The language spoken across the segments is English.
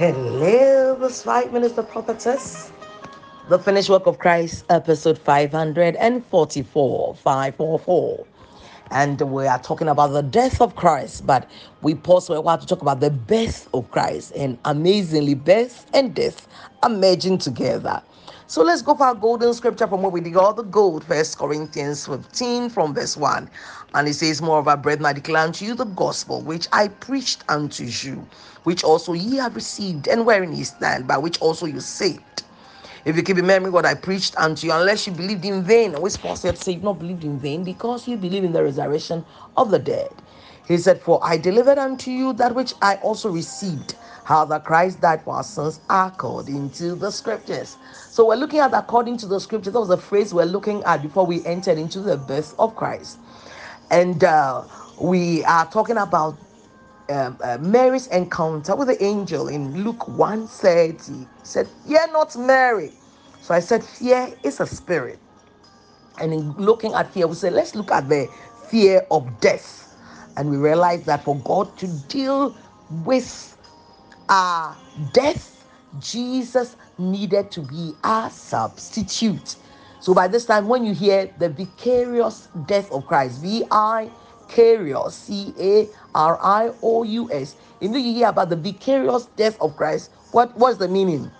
Hello, this five minutes of prophetess. The finished work of Christ, episode 544, 544. And we are talking about the death of Christ, but we pause for a while to talk about the birth of Christ. And amazingly, birth and death are merging together. So let's go for our golden scripture from where we dig all the gold. First Corinthians 15 from verse 1. And it says, Moreover, brethren, I declare unto you the gospel which I preached unto you, which also ye have received, and wherein ye stand, by which also you saved. If you keep in memory what I preached unto you, unless you believed in vain, which Paul said, say not believed in vain, because you believe in the resurrection of the dead. He said, For I delivered unto you that which I also received how that Christ died for our sins according to the scriptures. So we're looking at according to the scriptures. That was the phrase we're looking at before we entered into the birth of Christ. And uh, we are talking about um, uh, Mary's encounter with the angel in Luke 1:30. Said, Fear not Mary. So I said, Fear is a spirit. And in looking at fear, we said, Let's look at the fear of death. And we realize that for God to deal with our death, Jesus needed to be our substitute. So by this time, when you hear the vicarious death of Christ, V I Carious, C A R I O U S, if you hear about the vicarious death of Christ, what what's the meaning?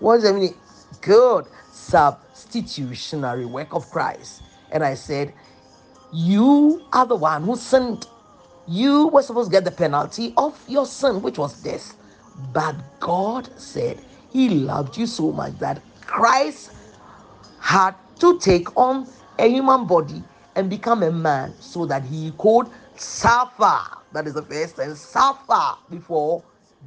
What's the meaning? Good substitutionary work of Christ. And I said, You are the one who sinned. You were supposed to get the penalty of your sin, which was death. But God said He loved you so much that Christ had to take on a human body and become a man so that he could suffer. That is the first and suffer before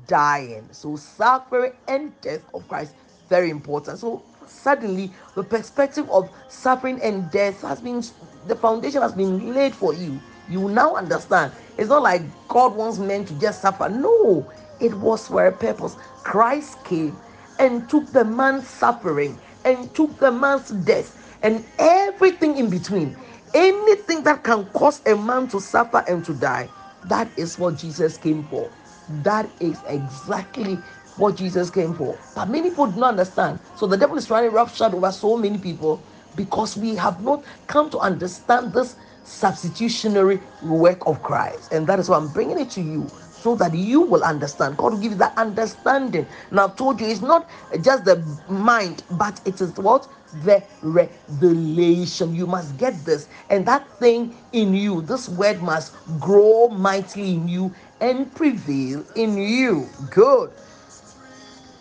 dying. So suffering and death of Christ very important. So suddenly the perspective of suffering and death has been the foundation has been laid for you. You now understand. It's not like God wants men to just suffer. No, it was for a purpose. Christ came and took the man's suffering and took the man's death and everything in between. Anything that can cause a man to suffer and to die, that is what Jesus came for. That is exactly what Jesus came for. But many people do not understand. So the devil is trying to roughshod over so many people because we have not come to understand this substitutionary work of Christ. And that is why I'm bringing it to you so that you will understand. God will give you that understanding. Now, I've told you it's not just the mind, but it is what? The revelation. You must get this, and that thing in you, this word must grow mightily in you and prevail in you. Good.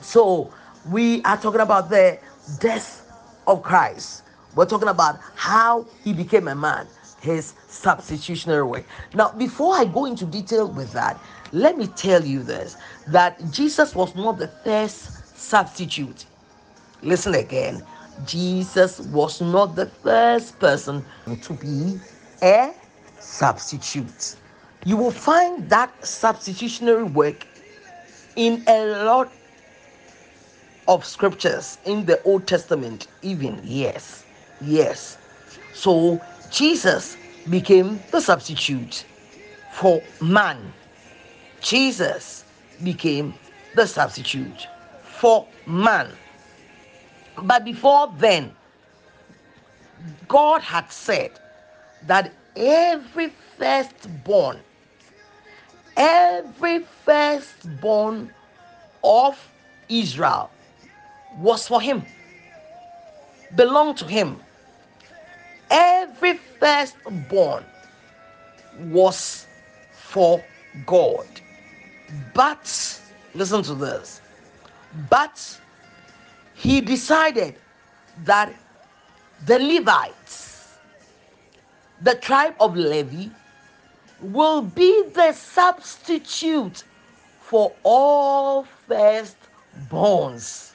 So, we are talking about the death of Christ. We're talking about how he became a man, his substitutionary work. Now, before I go into detail with that, let me tell you this that Jesus was not the first substitute. Listen again. Jesus was not the first person to be a substitute. You will find that substitutionary work in a lot of scriptures in the Old Testament, even. Yes, yes. So Jesus became the substitute for man Jesus became the substitute for man. But before then, God had said that every firstborn, every firstborn of Israel was for him, belonged to him. Every firstborn was for God. But, listen to this. But he decided that the Levites, the tribe of Levi, will be the substitute for all firstborns.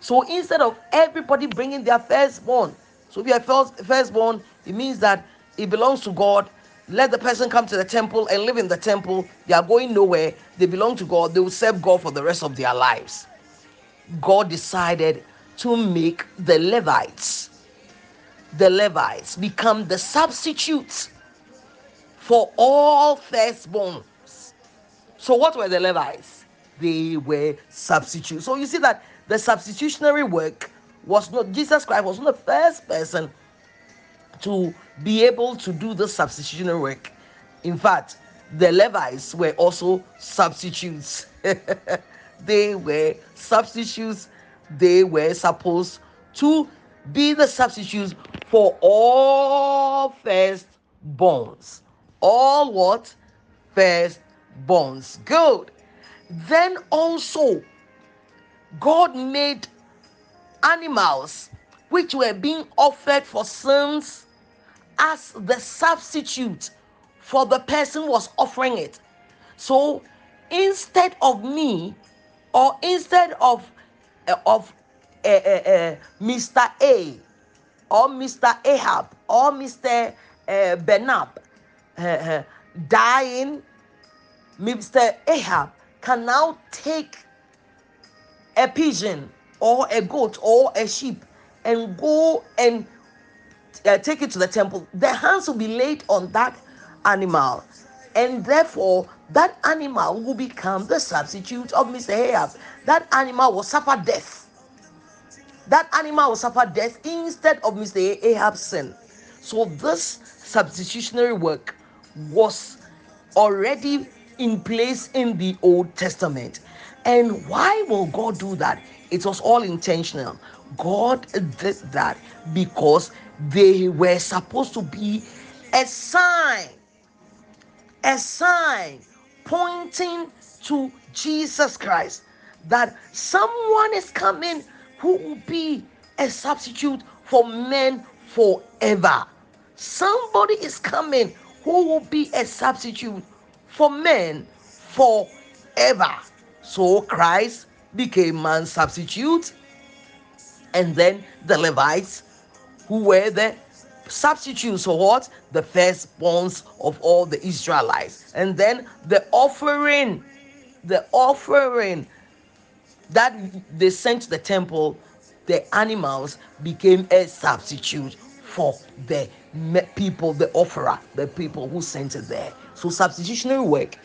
So instead of everybody bringing their firstborn, so if you are first, firstborn, it means that it belongs to God let the person come to the temple and live in the temple. They are going nowhere. They belong to God. They will serve God for the rest of their lives. God decided to make the Levites, the Levites become the substitutes for all firstborns. So, what were the Levites? they were substitutes. So you see that the substitutionary work was not Jesus Christ was not the first person to be able to do the substitutionary work. In fact, the Levites were also substitutes. they were substitutes. They were supposed to be the substitutes for all first firstborns. All what? first Firstborns. Good. Then also, God made animals which were being offered for sins as the substitute for the person was offering it. So instead of me, or instead of uh, of uh, uh, Mr. A, or Mr. Ahab, or Mr. Uh, Benab dying, Mr. Ahab can now take a pigeon or a goat or a sheep and go and uh, take it to the temple, the hands will be laid on that animal, and therefore that animal will become the substitute of Mr. Ahab. That animal will suffer death. That animal will suffer death instead of Mr. Ahab's sin. So this substitutionary work was already in place in the Old Testament. And why will God do that? It was all intentional. God did that because they were supposed to be a sign, a sign pointing to Jesus Christ that someone is coming who will be a substitute for men forever. Somebody is coming who will be a substitute for men forever. So Christ became man's substitute, and then the Levites, who were the substitutes for what? The firstborns of all the Israelites. And then the offering, the offering that they sent to the temple, the animals became a substitute for the people, the offerer, the people who sent it there. So substitutionary work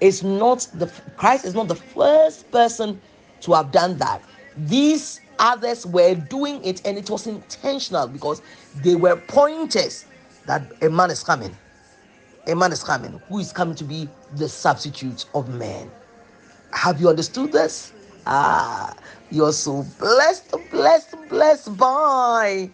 is not the Christ is not the first person to have done that. These others were doing it and it was intentional because they were pointers that a man is coming. A man is coming who is coming to be the substitute of man. Have you understood this? Ah, you're so blessed, blessed, blessed. Bye.